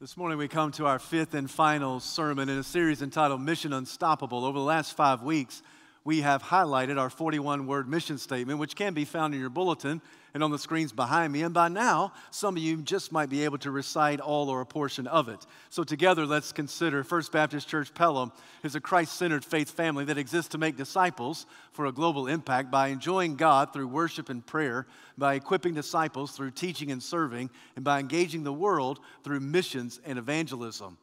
This morning we come to our fifth and final sermon in a series entitled Mission Unstoppable. Over the last five weeks, we have highlighted our 41 word mission statement, which can be found in your bulletin and on the screens behind me. And by now, some of you just might be able to recite all or a portion of it. So, together, let's consider First Baptist Church Pelham is a Christ centered faith family that exists to make disciples for a global impact by enjoying God through worship and prayer, by equipping disciples through teaching and serving, and by engaging the world through missions and evangelism.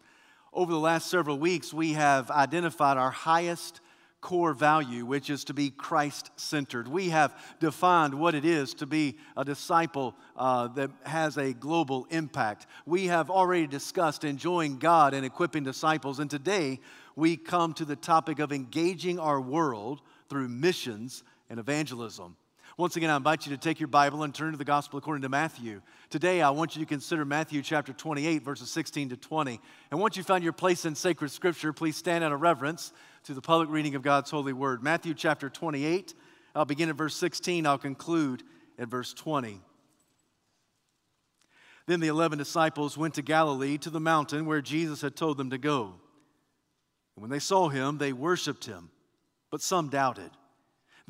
Over the last several weeks, we have identified our highest core value, which is to be Christ centered. We have defined what it is to be a disciple uh, that has a global impact. We have already discussed enjoying God and equipping disciples, and today we come to the topic of engaging our world through missions and evangelism. Once again, I invite you to take your Bible and turn to the Gospel according to Matthew. Today, I want you to consider Matthew chapter 28, verses 16 to 20. And once you find your place in sacred scripture, please stand out of reverence to the public reading of God's holy word. Matthew chapter 28, I'll begin at verse 16, I'll conclude at verse 20. Then the eleven disciples went to Galilee to the mountain where Jesus had told them to go. And when they saw him, they worshiped him, but some doubted.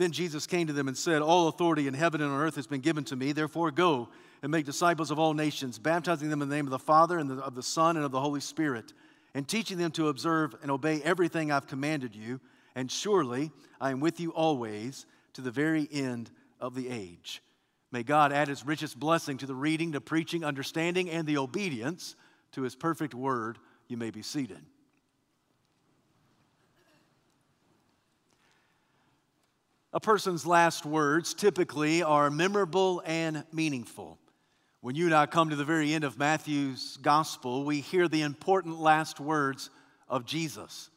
Then Jesus came to them and said, All authority in heaven and on earth has been given to me. Therefore, go and make disciples of all nations, baptizing them in the name of the Father and of the Son and of the Holy Spirit, and teaching them to observe and obey everything I've commanded you. And surely I am with you always to the very end of the age. May God add his richest blessing to the reading, the preaching, understanding, and the obedience to his perfect word. You may be seated. A person's last words typically are memorable and meaningful. When you and I come to the very end of Matthew's gospel, we hear the important last words of Jesus.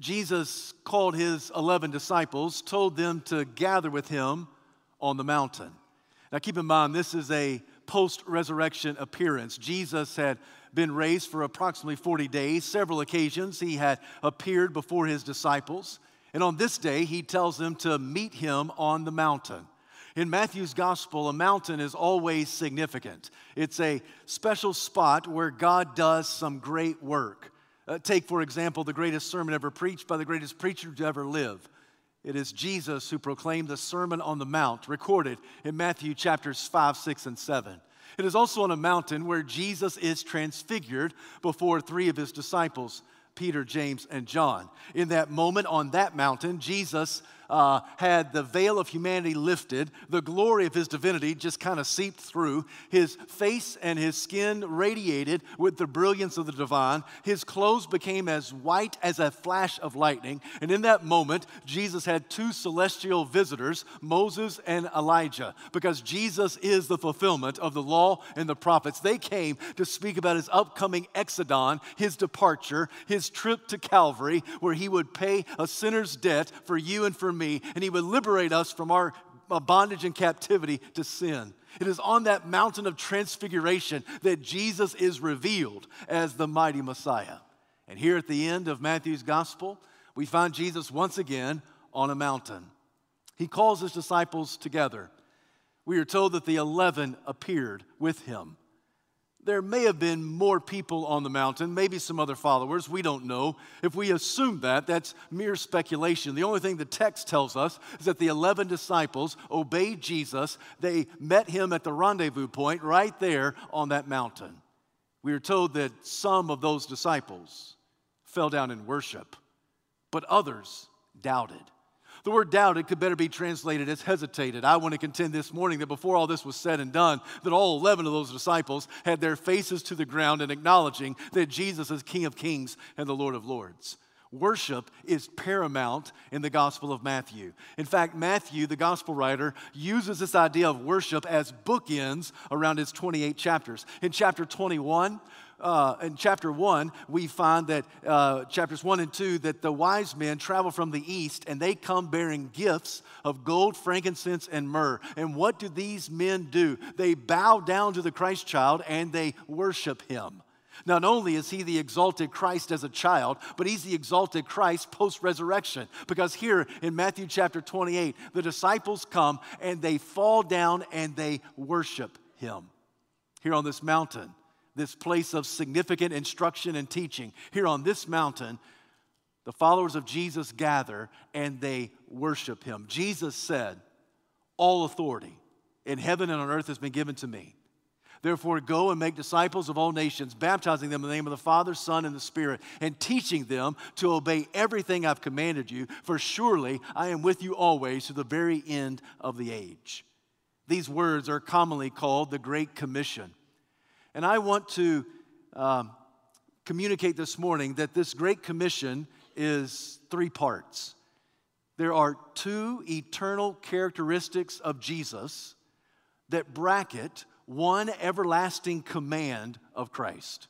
Jesus called his 11 disciples, told them to gather with him on the mountain. Now, keep in mind, this is a post resurrection appearance. Jesus had been raised for approximately 40 days. Several occasions he had appeared before his disciples. And on this day, he tells them to meet him on the mountain. In Matthew's gospel, a mountain is always significant. It's a special spot where God does some great work. Uh, take, for example, the greatest sermon ever preached by the greatest preacher to ever live. It is Jesus who proclaimed the Sermon on the Mount, recorded in Matthew chapters 5, 6, and 7. It is also on a mountain where Jesus is transfigured before three of his disciples Peter, James, and John. In that moment on that mountain, Jesus uh, had the veil of humanity lifted, the glory of his divinity just kind of seeped through. His face and his skin radiated with the brilliance of the divine. His clothes became as white as a flash of lightning. And in that moment, Jesus had two celestial visitors, Moses and Elijah, because Jesus is the fulfillment of the law and the prophets. They came to speak about his upcoming exodon, his departure, his trip to Calvary, where he would pay a sinner's debt for you and for me, and he would liberate us from our bondage and captivity to sin. It is on that mountain of transfiguration that Jesus is revealed as the mighty Messiah. And here at the end of Matthew's gospel, we find Jesus once again on a mountain. He calls his disciples together. We are told that the 11 appeared with him there may have been more people on the mountain, maybe some other followers. We don't know. If we assume that, that's mere speculation. The only thing the text tells us is that the 11 disciples obeyed Jesus. They met him at the rendezvous point right there on that mountain. We are told that some of those disciples fell down in worship, but others doubted. The word doubted could better be translated as hesitated. I want to contend this morning that before all this was said and done, that all 11 of those disciples had their faces to the ground and acknowledging that Jesus is King of Kings and the Lord of Lords. Worship is paramount in the Gospel of Matthew. In fact, Matthew, the Gospel writer, uses this idea of worship as bookends around his 28 chapters. In chapter 21, uh, in chapter 1, we find that uh, chapters 1 and 2 that the wise men travel from the east and they come bearing gifts of gold, frankincense, and myrrh. And what do these men do? They bow down to the Christ child and they worship him. Not only is he the exalted Christ as a child, but he's the exalted Christ post resurrection. Because here in Matthew chapter 28, the disciples come and they fall down and they worship him here on this mountain this place of significant instruction and teaching. Here on this mountain, the followers of Jesus gather and they worship him. Jesus said, All authority in heaven and on earth has been given to me. Therefore, go and make disciples of all nations, baptizing them in the name of the Father, Son, and the Spirit, and teaching them to obey everything I've commanded you, for surely I am with you always to the very end of the age. These words are commonly called the Great Commission. And I want to um, communicate this morning that this Great Commission is three parts. There are two eternal characteristics of Jesus that bracket one everlasting command of Christ.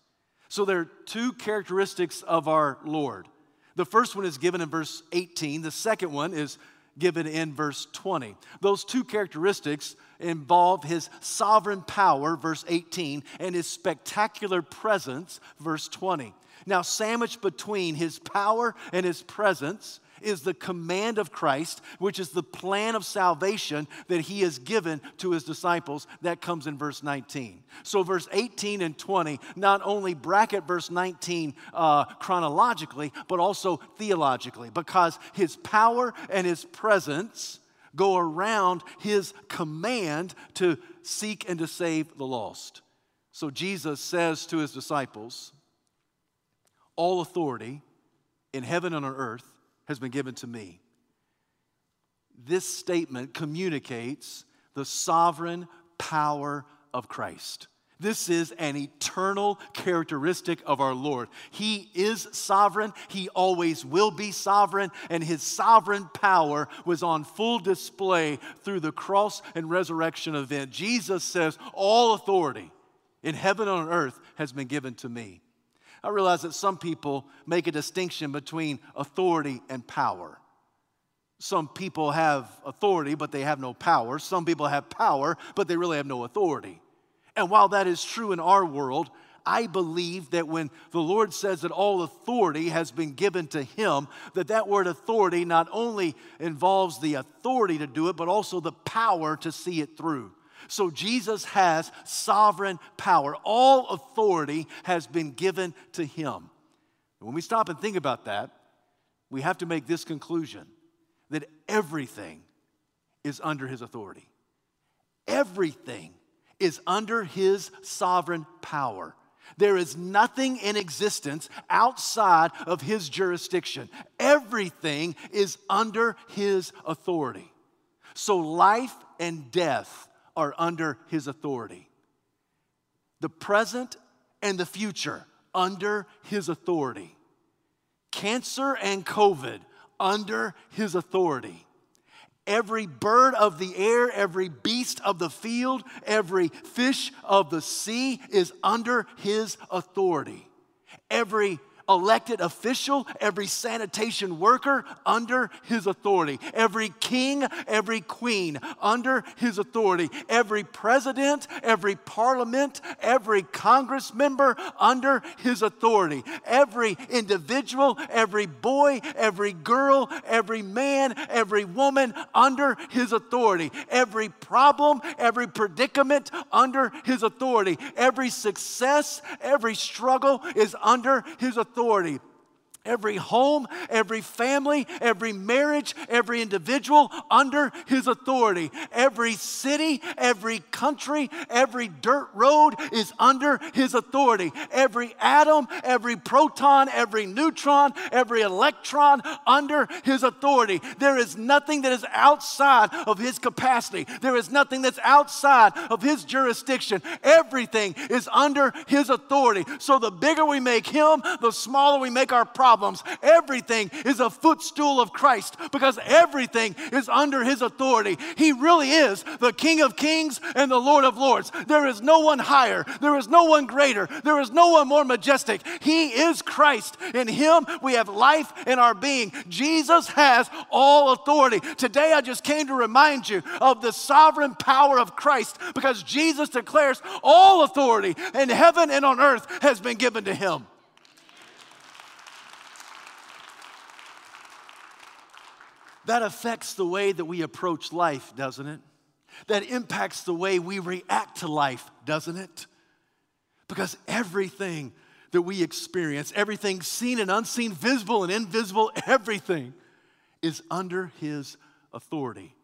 So there are two characteristics of our Lord. The first one is given in verse 18, the second one is given in verse 20. Those two characteristics involve his sovereign power, verse 18, and his spectacular presence, verse 20. Now, sandwiched between his power and his presence is the command of Christ, which is the plan of salvation that he has given to his disciples. That comes in verse 19. So, verse 18 and 20 not only bracket verse 19 uh, chronologically, but also theologically, because his power and his presence go around his command to seek and to save the lost. So, Jesus says to his disciples, All authority in heaven and on earth has been given to me. This statement communicates the sovereign power of Christ. This is an eternal characteristic of our Lord. He is sovereign, He always will be sovereign, and His sovereign power was on full display through the cross and resurrection event. Jesus says, All authority in heaven and on earth has been given to me. I realize that some people make a distinction between authority and power. Some people have authority, but they have no power. Some people have power, but they really have no authority. And while that is true in our world, I believe that when the Lord says that all authority has been given to him, that that word authority not only involves the authority to do it, but also the power to see it through. So Jesus has sovereign power. All authority has been given to him. When we stop and think about that, we have to make this conclusion that everything is under his authority. Everything is under his sovereign power. There is nothing in existence outside of his jurisdiction. Everything is under his authority. So life and death are under his authority. The present and the future under his authority. Cancer and COVID under his authority. Every bird of the air, every beast of the field, every fish of the sea is under his authority. Every elected official, every sanitation worker under his authority, every king, every queen under his authority, every president, every parliament, every congress member under his authority, every individual, every boy, every girl, every man, every woman under his authority, every problem, every predicament under his authority, every success, every struggle is under his authority authority every home, every family, every marriage, every individual under his authority. Every city, every country, every dirt road is under his authority. Every atom, every proton, every neutron, every electron under his authority. There is nothing that is outside of his capacity. There is nothing that's outside of his jurisdiction. Everything is under his authority. So the bigger we make him, the smaller we make our problem problems. Everything is a footstool of Christ because everything is under his authority. He really is the King of kings and the Lord of lords. There is no one higher, there is no one greater, there is no one more majestic. He is Christ. In him we have life in our being. Jesus has all authority. Today I just came to remind you of the sovereign power of Christ because Jesus declares all authority in heaven and on earth has been given to him. That affects the way that we approach life, doesn't it? That impacts the way we react to life, doesn't it? Because everything that we experience, everything seen and unseen, visible and invisible, everything is under his authority.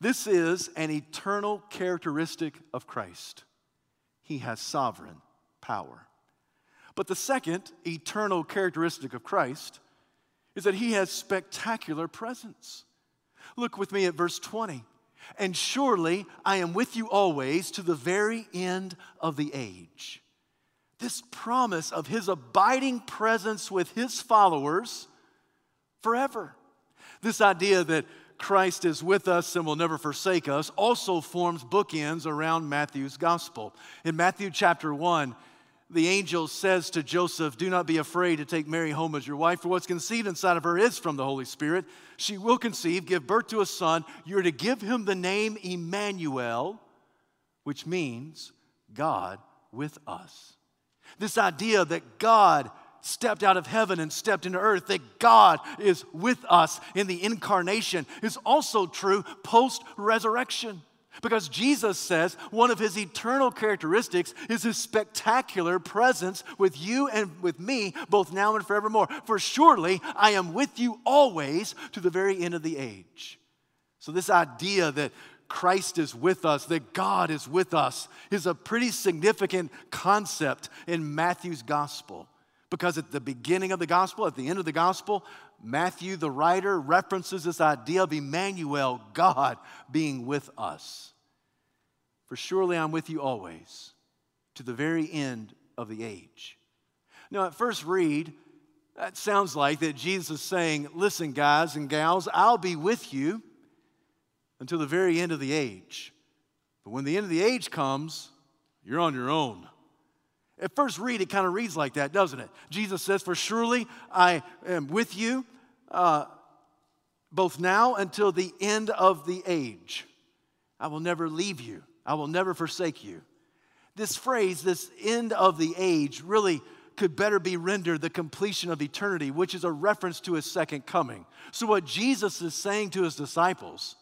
This is an eternal characteristic of Christ. He has sovereign power. But the second eternal characteristic of Christ is that he has spectacular presence. Look with me at verse 20. And surely I am with you always to the very end of the age. This promise of his abiding presence with his followers forever. This idea that Christ is with us and will never forsake us also forms bookends around Matthew's gospel. In Matthew chapter 1, the angel says to Joseph, Do not be afraid to take Mary home as your wife, for what's conceived inside of her is from the Holy Spirit. She will conceive, give birth to a son. You're to give him the name Emmanuel, which means God with us. This idea that God stepped out of heaven and stepped into earth, that God is with us in the incarnation, is also true post resurrection. Because Jesus says one of his eternal characteristics is his spectacular presence with you and with me, both now and forevermore. For surely I am with you always to the very end of the age. So, this idea that Christ is with us, that God is with us, is a pretty significant concept in Matthew's gospel. Because at the beginning of the gospel, at the end of the gospel, Matthew, the writer, references this idea of Emmanuel, God being with us. For surely I'm with you always, to the very end of the age. Now, at first read, that sounds like that Jesus is saying, Listen, guys and gals, I'll be with you until the very end of the age. But when the end of the age comes, you're on your own. At first read, it kind of reads like that, doesn't it? Jesus says, For surely I am with you uh, both now until the end of the age. I will never leave you, I will never forsake you. This phrase, this end of the age, really could better be rendered the completion of eternity, which is a reference to his second coming. So, what Jesus is saying to his disciples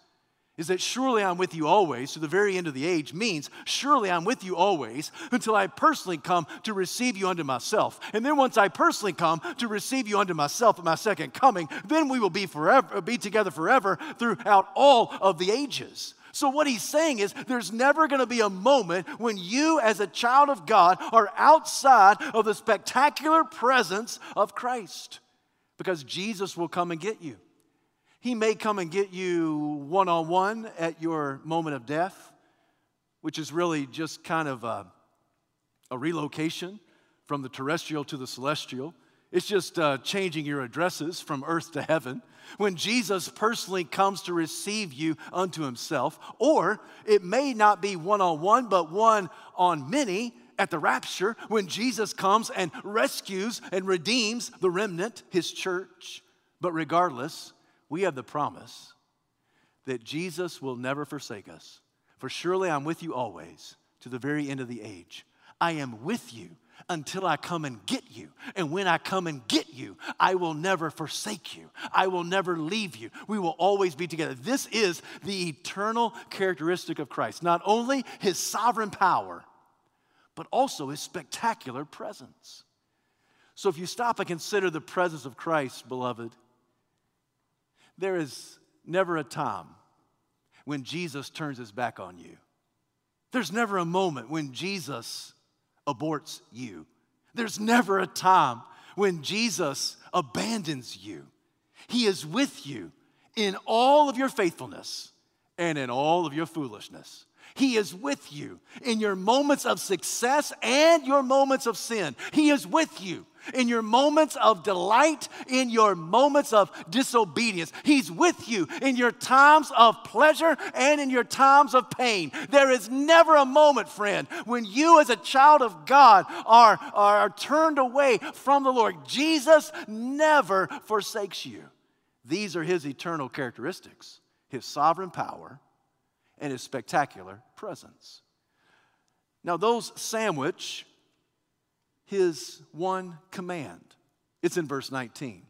is that surely I'm with you always to the very end of the age means surely I'm with you always until I personally come to receive you unto myself. And then once I personally come to receive you unto myself at my second coming, then we will be forever be together forever throughout all of the ages. So, what he's saying is, there's never going to be a moment when you, as a child of God, are outside of the spectacular presence of Christ because Jesus will come and get you. He may come and get you one on one at your moment of death, which is really just kind of a, a relocation from the terrestrial to the celestial. It's just uh, changing your addresses from earth to heaven. When Jesus personally comes to receive you unto himself, or it may not be one on one, but one on many at the rapture when Jesus comes and rescues and redeems the remnant, his church. But regardless, we have the promise that Jesus will never forsake us. For surely I'm with you always to the very end of the age. I am with you until I come and get you. And when I come and get you, I will never forsake you. I will never leave you. We will always be together. This is the eternal characteristic of Christ. Not only his sovereign power, but also his spectacular presence. So if you stop and consider the presence of Christ, beloved, there is never a time when Jesus turns his back on you. There's never a moment when Jesus aborts you. There's never a time when Jesus abandons you. He is with you in all of your faithfulness and in all of your foolishness. He is with you in your moments of success and your moments of sin. He is with you in your moments of delight, in your moments of disobedience. He's with you in your times of pleasure and in your times of pain. There is never a moment, friend, when you as a child of God are, are turned away from the Lord. Jesus never forsakes you. These are his eternal characteristics his sovereign power and his spectacular presence. Now, those sandwich his one command. It's in verse 19.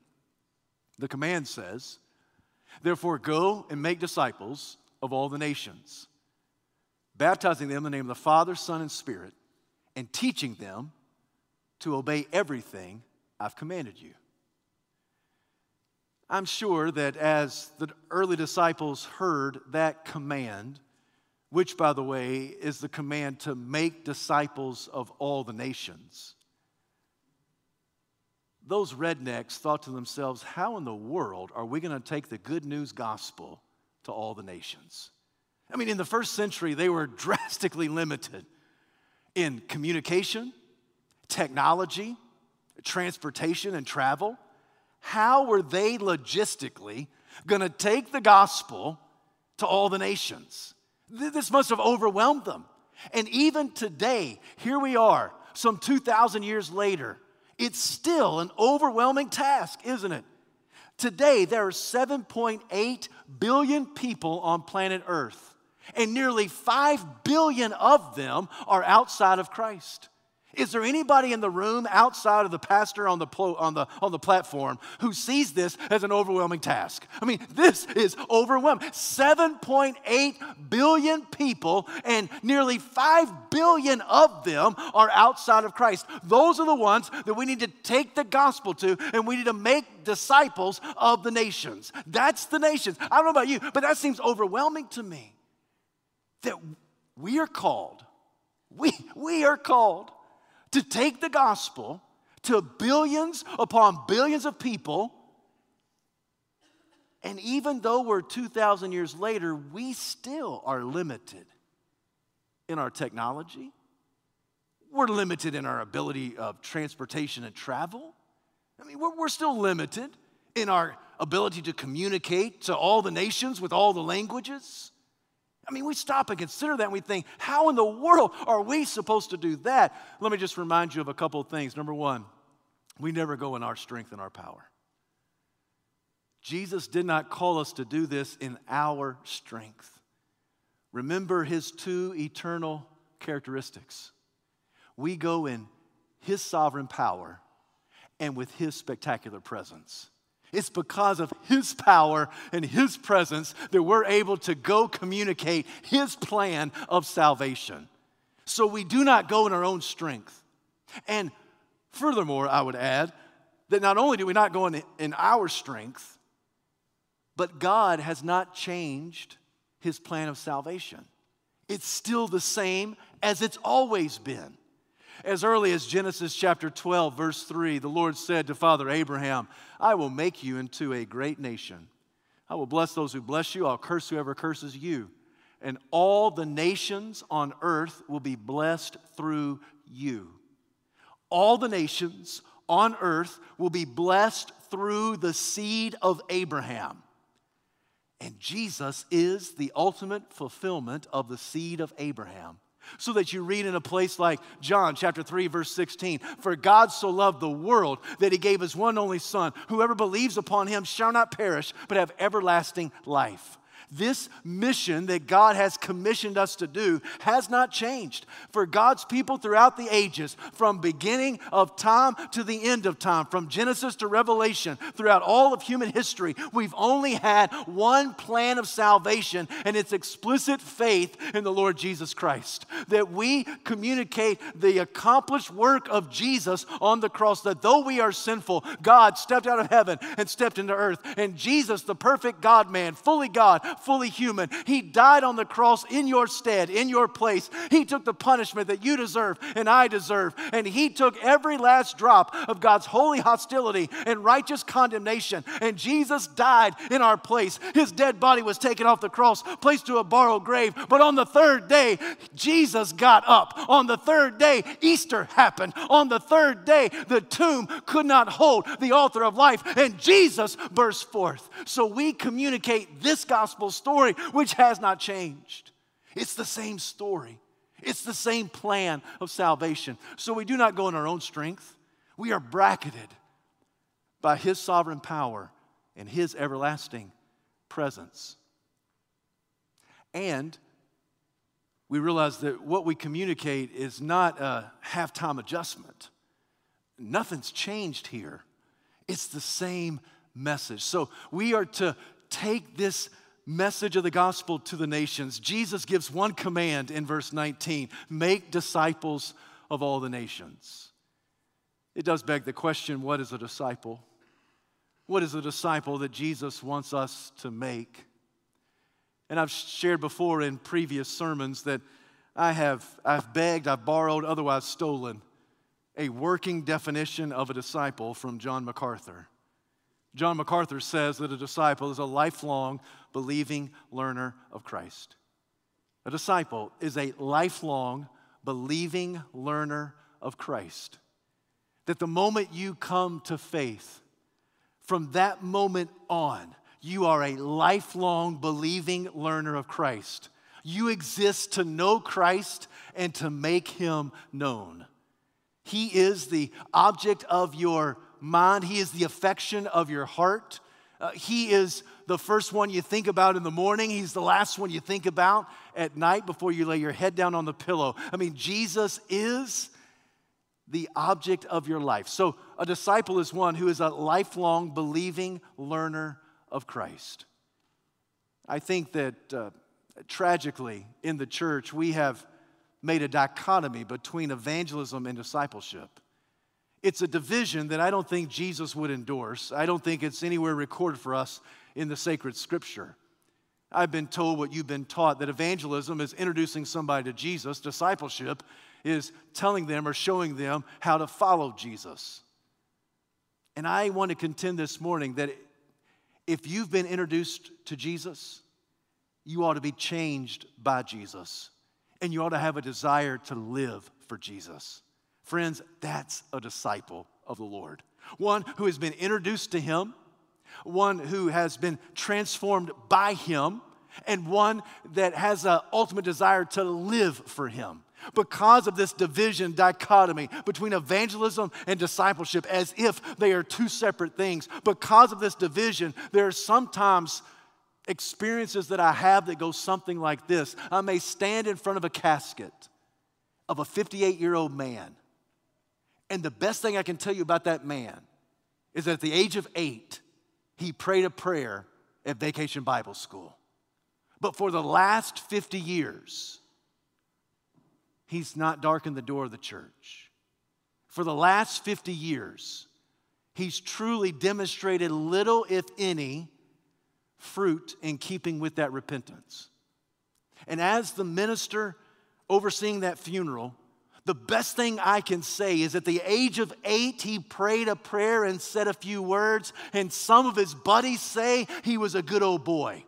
The command says, Therefore, go and make disciples of all the nations, baptizing them in the name of the Father, Son, and Spirit, and teaching them to obey everything I've commanded you. I'm sure that as the early disciples heard that command, which, by the way, is the command to make disciples of all the nations, those rednecks thought to themselves, How in the world are we going to take the good news gospel to all the nations? I mean, in the first century, they were drastically limited in communication, technology, transportation, and travel. How were they logistically going to take the gospel to all the nations? This must have overwhelmed them. And even today, here we are, some 2,000 years later, it's still an overwhelming task, isn't it? Today, there are 7.8 billion people on planet Earth and nearly 5 billion of them are outside of Christ. Is there anybody in the room outside of the pastor on the, on, the, on the platform who sees this as an overwhelming task? I mean, this is overwhelming. 7.8 billion people, and nearly 5 billion of them are outside of Christ. Those are the ones that we need to take the gospel to, and we need to make disciples of the nations. That's the nations. I don't know about you, but that seems overwhelming to me that we are called, we, we are called to take the gospel to billions upon billions of people. And even though we're 2,000 years later, we still are limited in our technology. We're limited in our ability of transportation and travel. I mean, we're, we're still limited in our ability to communicate to all the nations with all the languages. I mean, we stop and consider that and we think, how in the world are we supposed to do that? Let me just remind you of a couple of things. Number one, we never go in our strength and our power. Jesus did not call us to do this in our strength. Remember his two eternal characteristics. We go in his sovereign power and with his spectacular presence. It's because of His power and His presence that we're able to go communicate His plan of salvation. So we do not go in our own strength. And furthermore, I would add that not only do we not go in, in our strength, but God has not changed His plan of salvation. It's still the same as it's always been. As early as Genesis chapter 12, verse 3, the Lord said to Father Abraham, I will make you into a great nation. I will bless those who bless you, I'll curse whoever curses you. And all the nations on earth will be blessed through you. All the nations on earth will be blessed through the seed of Abraham. And Jesus is the ultimate fulfillment of the seed of Abraham. So that you read in a place like John chapter 3 verse 16, for God so loved the world that he gave his one only son, whoever believes upon him shall not perish but have everlasting life. This mission that God has commissioned us to do has not changed. For God's people throughout the ages, from beginning of time to the end of time, from Genesis to Revelation, throughout all of human history, we've only had one plan of salvation, and it's explicit faith in the Lord Jesus Christ. That we communicate the accomplished work of Jesus on the cross, that though we are sinful, God stepped out of heaven and stepped into earth. And Jesus, the perfect God man, fully God, fully human. He died on the cross in your stead, in your place. He took the punishment that you deserve and I deserve. And He took every last drop of God's holy hostility and righteous condemnation. And Jesus died in our place. His dead body was taken off the cross, placed to a borrowed grave. But on the third day, Jesus got up. On the third day, Easter happened. On the third day, the tomb could not hold the author of life, and Jesus burst forth. So we communicate this gospel story, which has not changed. It's the same story, it's the same plan of salvation. So we do not go in our own strength, we are bracketed by His sovereign power and His everlasting presence. And we realize that what we communicate is not a halftime adjustment. Nothing's changed here. It's the same message. So we are to take this message of the gospel to the nations, Jesus gives one command in verse 19 make disciples of all the nations. It does beg the question what is a disciple? What is a disciple that Jesus wants us to make? And I've shared before in previous sermons that I have I've begged, I've borrowed, otherwise stolen a working definition of a disciple from John MacArthur. John MacArthur says that a disciple is a lifelong believing learner of Christ. A disciple is a lifelong believing learner of Christ. That the moment you come to faith, from that moment on, you are a lifelong believing learner of Christ. You exist to know Christ and to make him known. He is the object of your mind, He is the affection of your heart. Uh, he is the first one you think about in the morning. He's the last one you think about at night before you lay your head down on the pillow. I mean, Jesus is the object of your life. So, a disciple is one who is a lifelong believing learner of Christ. I think that uh, tragically in the church, we have made a dichotomy between evangelism and discipleship. It's a division that I don't think Jesus would endorse. I don't think it's anywhere recorded for us in the sacred scripture. I've been told what you've been taught that evangelism is introducing somebody to Jesus, discipleship is telling them or showing them how to follow Jesus. And I want to contend this morning that if you've been introduced to Jesus, you ought to be changed by Jesus and you ought to have a desire to live for Jesus. Friends, that's a disciple of the Lord. One who has been introduced to Him, one who has been transformed by Him, and one that has an ultimate desire to live for Him. Because of this division, dichotomy between evangelism and discipleship, as if they are two separate things, because of this division, there are sometimes experiences that I have that go something like this. I may stand in front of a casket of a 58 year old man, and the best thing I can tell you about that man is that at the age of eight, he prayed a prayer at Vacation Bible School. But for the last 50 years, he's not darkened the door of the church. For the last 50 years, he's truly demonstrated little, if any, fruit in keeping with that repentance. And as the minister overseeing that funeral, the best thing I can say is at the age of eight, he prayed a prayer and said a few words, and some of his buddies say he was a good old boy.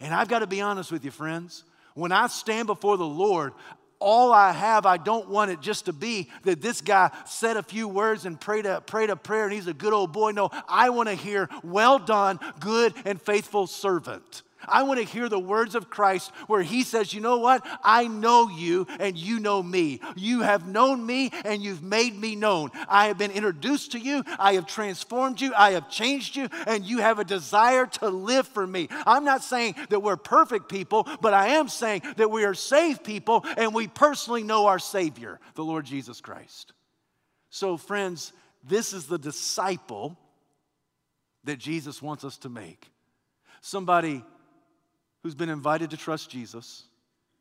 And I've got to be honest with you, friends. When I stand before the Lord, all I have, I don't want it just to be that this guy said a few words and prayed a, prayed a prayer and he's a good old boy. No, I want to hear, well done, good and faithful servant. I want to hear the words of Christ where he says, You know what? I know you and you know me. You have known me and you've made me known. I have been introduced to you. I have transformed you. I have changed you and you have a desire to live for me. I'm not saying that we're perfect people, but I am saying that we are saved people and we personally know our Savior, the Lord Jesus Christ. So, friends, this is the disciple that Jesus wants us to make. Somebody who's been invited to trust Jesus,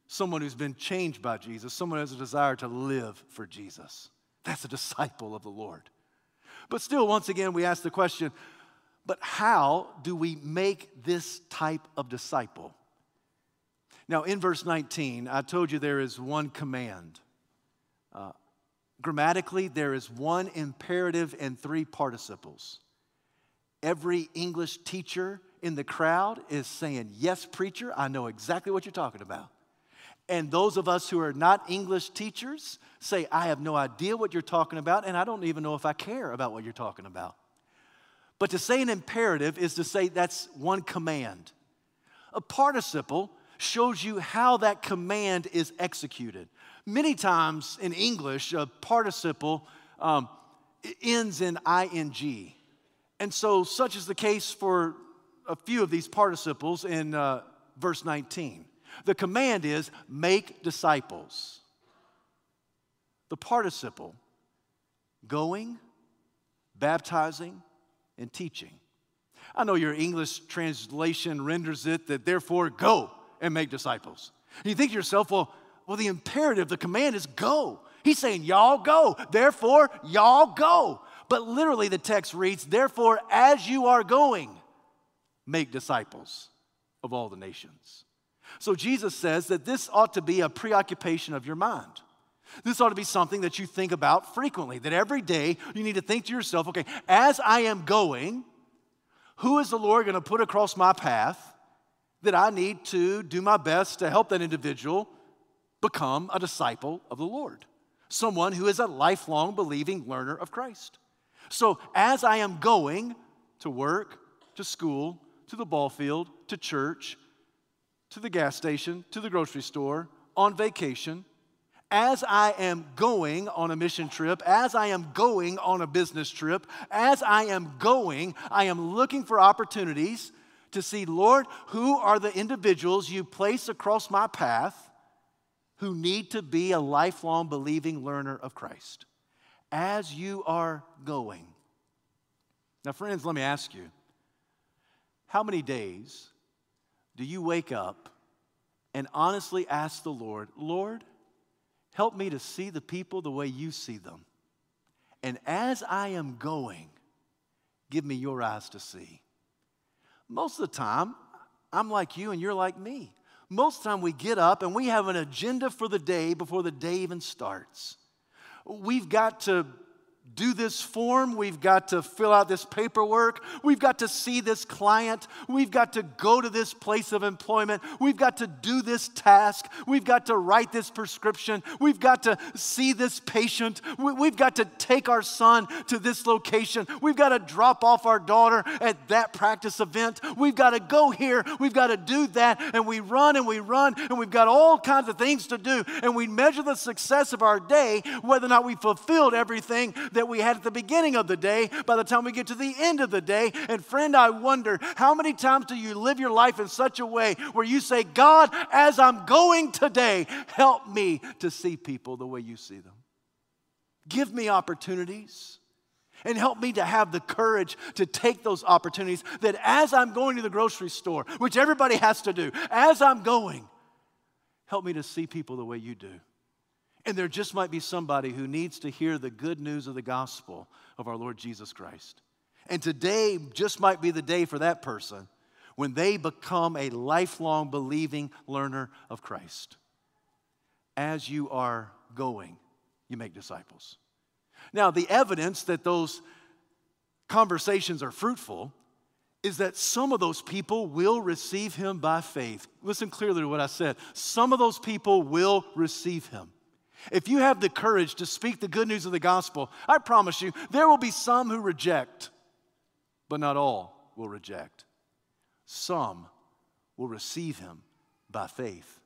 someone who's been changed by Jesus, someone who has a desire to live for Jesus. That's a disciple of the Lord. But still, once again, we ask the question but how do we make this type of disciple? Now, in verse 19, I told you there is one command. Uh, grammatically, there is one imperative and three participles. Every English teacher in the crowd is saying, Yes, preacher, I know exactly what you're talking about. And those of us who are not English teachers say, I have no idea what you're talking about, and I don't even know if I care about what you're talking about. But to say an imperative is to say that's one command. A participle shows you how that command is executed. Many times in English, a participle um, ends in ing. And so, such is the case for a few of these participles in uh, verse 19. The command is make disciples. The participle, going, baptizing, and teaching. I know your English translation renders it that therefore go and make disciples. You think to yourself, well, well, the imperative, the command is go. He's saying, Y'all go. Therefore, y'all go. But literally, the text reads, Therefore, as you are going, make disciples of all the nations. So Jesus says that this ought to be a preoccupation of your mind. This ought to be something that you think about frequently, that every day you need to think to yourself, okay, as I am going, who is the Lord going to put across my path that I need to do my best to help that individual become a disciple of the Lord? Someone who is a lifelong believing learner of Christ. So as I am going to work, to school, to the ball field, to church, to the gas station, to the grocery store, on vacation, as I am going on a mission trip, as I am going on a business trip, as I am going, I am looking for opportunities to see, Lord, who are the individuals you place across my path who need to be a lifelong believing learner of Christ? As you are going. Now, friends, let me ask you how many days do you wake up and honestly ask the Lord, Lord, help me to see the people the way you see them? And as I am going, give me your eyes to see. Most of the time, I'm like you and you're like me. Most of the time, we get up and we have an agenda for the day before the day even starts. We've got to do this form. We've got to fill out this paperwork. We've got to see this client. We've got to go to this place of employment. We've got to do this task. We've got to write this prescription. We've got to see this patient. We've got to take our son to this location. We've got to drop off our daughter at that practice event. We've got to go here. We've got to do that. And we run and we run and we've got all kinds of things to do. And we measure the success of our day whether or not we fulfilled everything that we had at the beginning of the day by the time we get to the end of the day. And friend, I wonder how many times do you live your life in such a way where you say, God, as I'm going today, help me to see people the way you see them. Give me opportunities and help me to have the courage to take those opportunities that as I'm going to the grocery store, which everybody has to do, as I'm going, help me to see people the way you do. And there just might be somebody who needs to hear the good news of the gospel of our Lord Jesus Christ. And today just might be the day for that person when they become a lifelong believing learner of Christ. As you are going, you make disciples. Now, the evidence that those conversations are fruitful is that some of those people will receive him by faith. Listen clearly to what I said. Some of those people will receive him. If you have the courage to speak the good news of the gospel, I promise you, there will be some who reject, but not all will reject. Some will receive him by faith.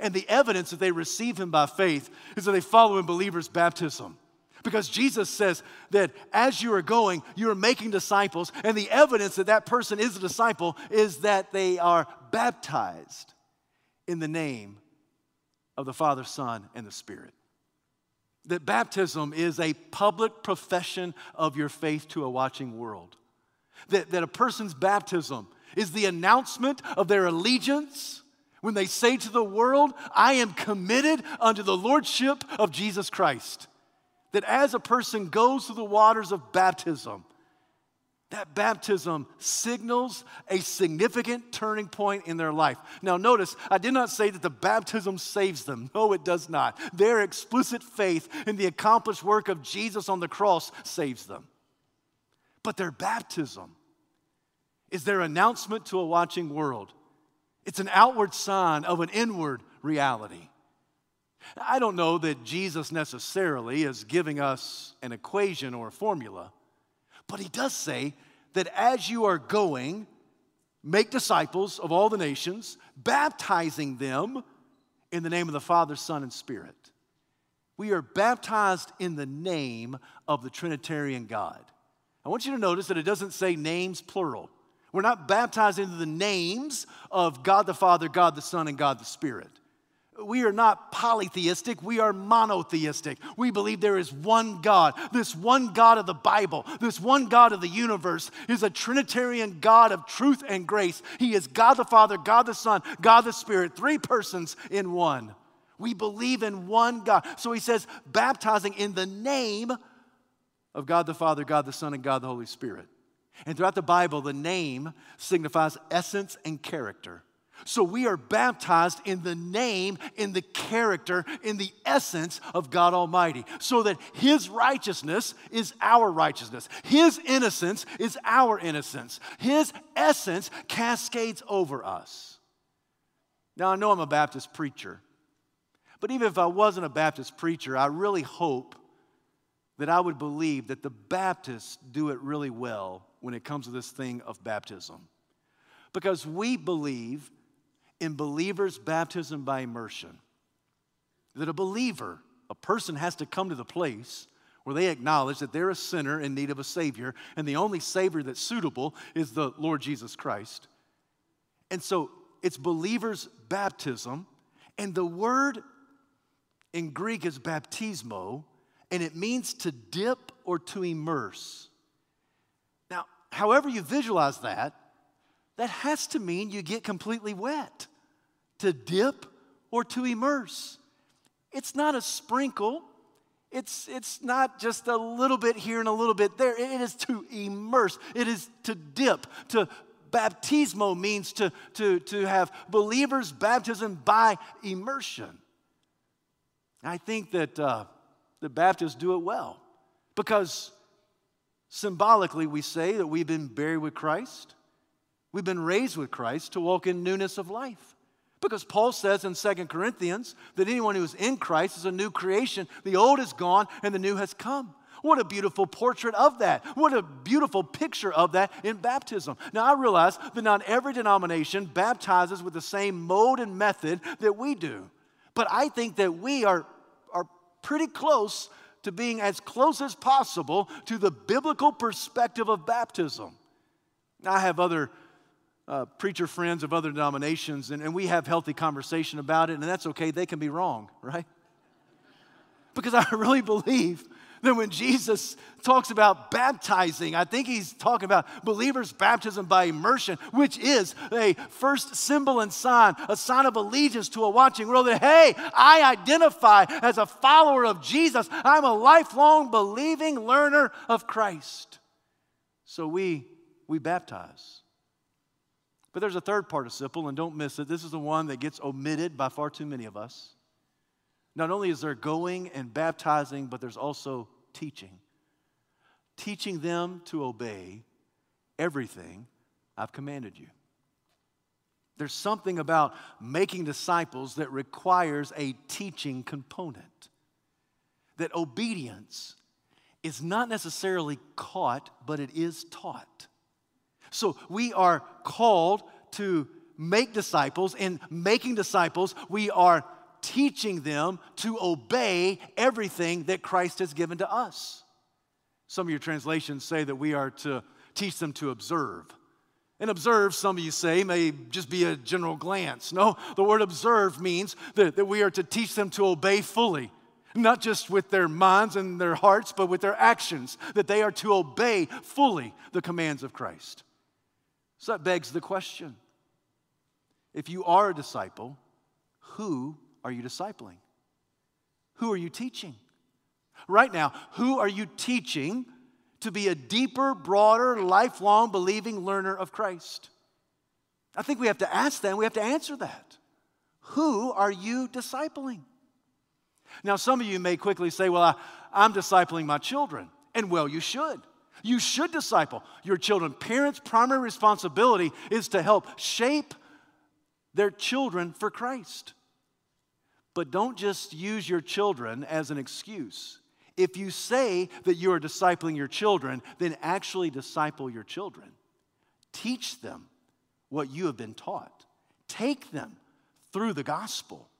And the evidence that they receive him by faith is that they follow in believers' baptism. Because Jesus says that as you are going, you are making disciples, and the evidence that that person is a disciple is that they are baptized in the name of the Father, Son, and the Spirit. That baptism is a public profession of your faith to a watching world. That, that a person's baptism is the announcement of their allegiance when they say to the world, I am committed unto the Lordship of Jesus Christ. That as a person goes through the waters of baptism, that baptism signals a significant turning point in their life. Now, notice, I did not say that the baptism saves them. No, it does not. Their explicit faith in the accomplished work of Jesus on the cross saves them. But their baptism is their announcement to a watching world, it's an outward sign of an inward reality. I don't know that Jesus necessarily is giving us an equation or a formula. But he does say that as you are going, make disciples of all the nations, baptizing them in the name of the Father, Son, and Spirit. We are baptized in the name of the Trinitarian God. I want you to notice that it doesn't say names plural. We're not baptized into the names of God the Father, God the Son, and God the Spirit. We are not polytheistic, we are monotheistic. We believe there is one God. This one God of the Bible, this one God of the universe is a Trinitarian God of truth and grace. He is God the Father, God the Son, God the Spirit, three persons in one. We believe in one God. So he says, baptizing in the name of God the Father, God the Son, and God the Holy Spirit. And throughout the Bible, the name signifies essence and character. So we are baptized in the name, in the character, in the essence of God Almighty, so that His righteousness is our righteousness. His innocence is our innocence. His essence cascades over us. Now, I know I'm a Baptist preacher, but even if I wasn't a Baptist preacher, I really hope that I would believe that the Baptists do it really well when it comes to this thing of baptism. Because we believe in believers' baptism by immersion. That a believer, a person has to come to the place where they acknowledge that they're a sinner in need of a Savior, and the only Savior that's suitable is the Lord Jesus Christ. And so it's believers' baptism, and the word in Greek is baptismo, and it means to dip or to immerse. Now, however you visualize that, that has to mean you get completely wet to dip or to immerse. It's not a sprinkle. It's, it's not just a little bit here and a little bit there. It is to immerse. It is to dip. To baptismo means to, to, to have believers' baptism by immersion. I think that uh, the Baptists do it well because symbolically we say that we've been buried with Christ. We've been raised with Christ to walk in newness of life. Because Paul says in Second Corinthians that anyone who is in Christ is a new creation. The old is gone and the new has come. What a beautiful portrait of that. What a beautiful picture of that in baptism. Now, I realize that not every denomination baptizes with the same mode and method that we do. But I think that we are, are pretty close to being as close as possible to the biblical perspective of baptism. I have other uh, preacher friends of other denominations, and, and we have healthy conversation about it, and that's okay. They can be wrong, right? Because I really believe that when Jesus talks about baptizing, I think he's talking about believers' baptism by immersion, which is a first symbol and sign, a sign of allegiance to a watching world that, hey, I identify as a follower of Jesus. I'm a lifelong believing learner of Christ. So we, we baptize. But there's a third participle, and don't miss it. This is the one that gets omitted by far too many of us. Not only is there going and baptizing, but there's also teaching. Teaching them to obey everything I've commanded you. There's something about making disciples that requires a teaching component. That obedience is not necessarily caught, but it is taught. So we are called to make disciples. In making disciples, we are teaching them to obey everything that Christ has given to us. Some of your translations say that we are to teach them to observe. And observe, some of you say, may just be a general glance. No, the word observe means that, that we are to teach them to obey fully, not just with their minds and their hearts, but with their actions, that they are to obey fully the commands of Christ. So that begs the question if you are a disciple, who are you discipling? Who are you teaching? Right now, who are you teaching to be a deeper, broader, lifelong believing learner of Christ? I think we have to ask that, we have to answer that. Who are you discipling? Now, some of you may quickly say, Well, I, I'm discipling my children. And well, you should. You should disciple your children. Parents' primary responsibility is to help shape their children for Christ. But don't just use your children as an excuse. If you say that you are discipling your children, then actually disciple your children. Teach them what you have been taught. Take them through the gospel.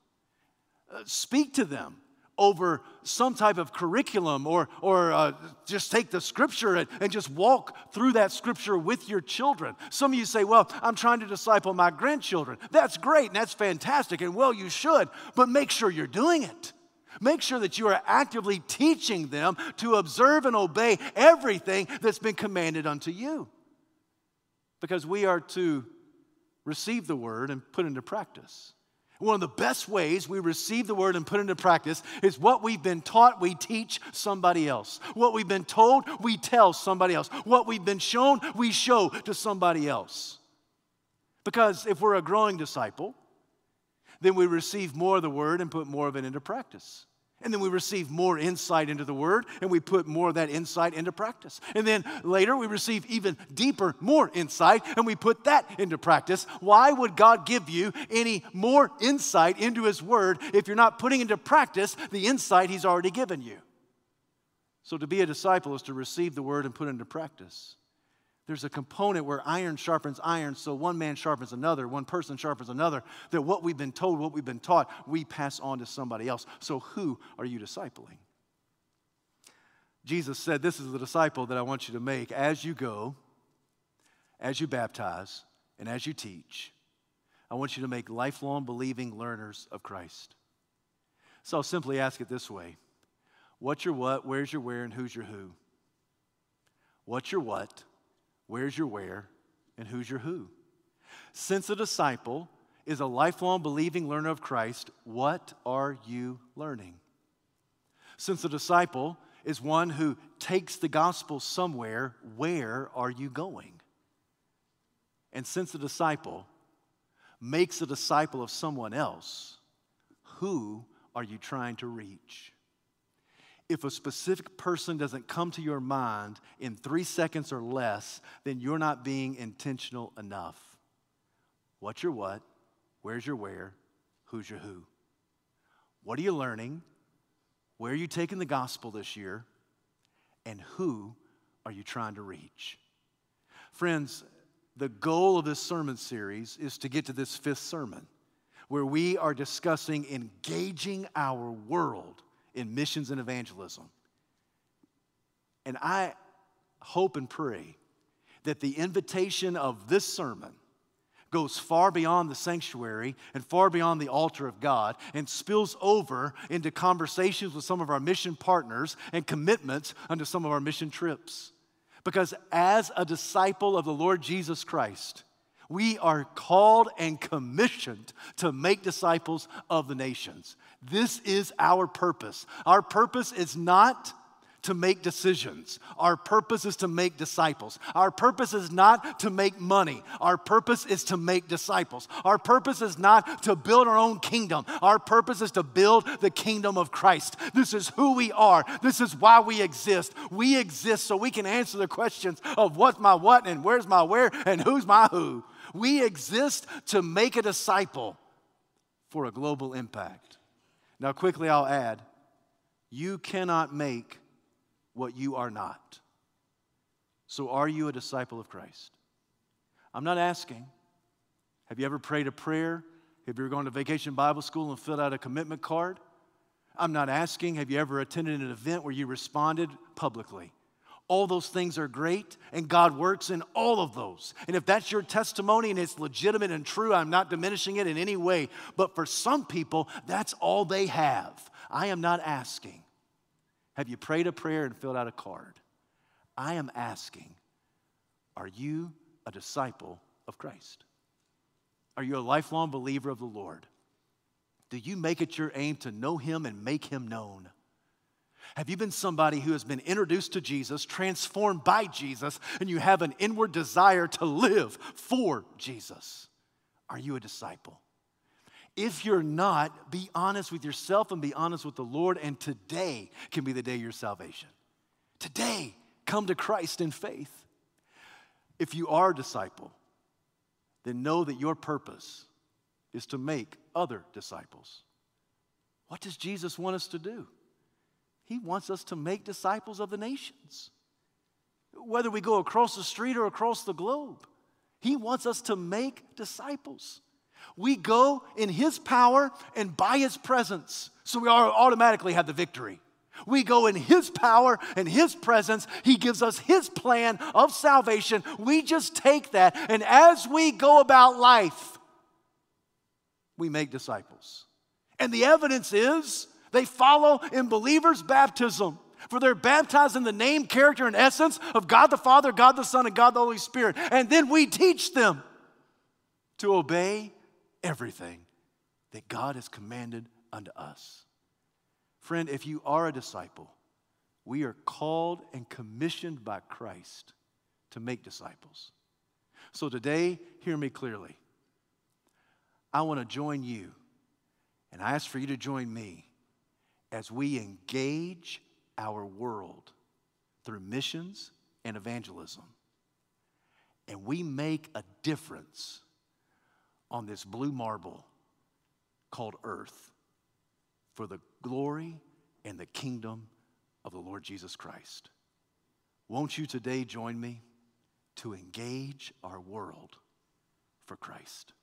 Uh, speak to them over some type of curriculum or, or uh, just take the scripture and, and just walk through that scripture with your children. Some of you say, Well, I'm trying to disciple my grandchildren. That's great and that's fantastic, and well, you should, but make sure you're doing it. Make sure that you are actively teaching them to observe and obey everything that's been commanded unto you. Because we are to receive the word and put into practice. One of the best ways we receive the word and put it into practice is what we've been taught, we teach somebody else. What we've been told, we tell somebody else. What we've been shown, we show to somebody else. Because if we're a growing disciple, then we receive more of the word and put more of it into practice. And then we receive more insight into the word and we put more of that insight into practice. And then later we receive even deeper, more insight and we put that into practice. Why would God give you any more insight into his word if you're not putting into practice the insight he's already given you? So to be a disciple is to receive the word and put it into practice. There's a component where iron sharpens iron, so one man sharpens another, one person sharpens another, that what we've been told, what we've been taught, we pass on to somebody else. So who are you discipling? Jesus said, This is the disciple that I want you to make as you go, as you baptize, and as you teach. I want you to make lifelong believing learners of Christ. So I'll simply ask it this way What's your what, where's your where, and who's your who? What's your what? Where's your where and who's your who? Since a disciple is a lifelong believing learner of Christ, what are you learning? Since a disciple is one who takes the gospel somewhere, where are you going? And since a disciple makes a disciple of someone else, who are you trying to reach? If a specific person doesn't come to your mind in three seconds or less, then you're not being intentional enough. What's your what? Where's your where? Who's your who? What are you learning? Where are you taking the gospel this year? And who are you trying to reach? Friends, the goal of this sermon series is to get to this fifth sermon where we are discussing engaging our world in missions and evangelism. And I hope and pray that the invitation of this sermon goes far beyond the sanctuary and far beyond the altar of God and spills over into conversations with some of our mission partners and commitments unto some of our mission trips. Because as a disciple of the Lord Jesus Christ, we are called and commissioned to make disciples of the nations. This is our purpose. Our purpose is not to make decisions. Our purpose is to make disciples. Our purpose is not to make money. Our purpose is to make disciples. Our purpose is not to build our own kingdom. Our purpose is to build the kingdom of Christ. This is who we are. This is why we exist. We exist so we can answer the questions of what's my what and where's my where and who's my who. We exist to make a disciple for a global impact. Now, quickly, I'll add you cannot make what you are not. So, are you a disciple of Christ? I'm not asking. Have you ever prayed a prayer? Have you ever gone to vacation Bible school and filled out a commitment card? I'm not asking. Have you ever attended an event where you responded publicly? All those things are great, and God works in all of those. And if that's your testimony and it's legitimate and true, I'm not diminishing it in any way. But for some people, that's all they have. I am not asking, have you prayed a prayer and filled out a card? I am asking, are you a disciple of Christ? Are you a lifelong believer of the Lord? Do you make it your aim to know Him and make Him known? Have you been somebody who has been introduced to Jesus, transformed by Jesus, and you have an inward desire to live for Jesus? Are you a disciple? If you're not, be honest with yourself and be honest with the Lord, and today can be the day of your salvation. Today, come to Christ in faith. If you are a disciple, then know that your purpose is to make other disciples. What does Jesus want us to do? He wants us to make disciples of the nations. Whether we go across the street or across the globe, He wants us to make disciples. We go in His power and by His presence, so we automatically have the victory. We go in His power and His presence. He gives us His plan of salvation. We just take that, and as we go about life, we make disciples. And the evidence is they follow in believers' baptism. For they're baptized in the name, character, and essence of God the Father, God the Son, and God the Holy Spirit. And then we teach them to obey everything that God has commanded unto us. Friend, if you are a disciple, we are called and commissioned by Christ to make disciples. So today, hear me clearly. I want to join you, and I ask for you to join me as we engage our world through missions and evangelism. And we make a difference on this blue marble called earth for the glory and the kingdom of the Lord Jesus Christ. Won't you today join me to engage our world for Christ?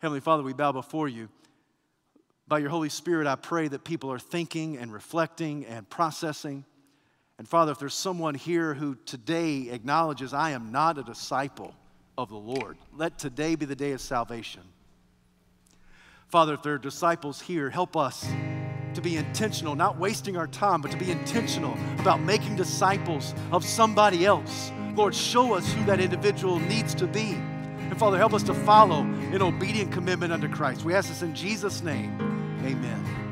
Heavenly Father, we bow before you. By your Holy Spirit, I pray that people are thinking and reflecting and processing. And Father, if there's someone here who today acknowledges, I am not a disciple of the Lord, let today be the day of salvation. Father, if there are disciples here, help us to be intentional, not wasting our time, but to be intentional about making disciples of somebody else. Lord, show us who that individual needs to be. And Father, help us to follow an obedient commitment unto Christ. We ask this in Jesus' name. Amen.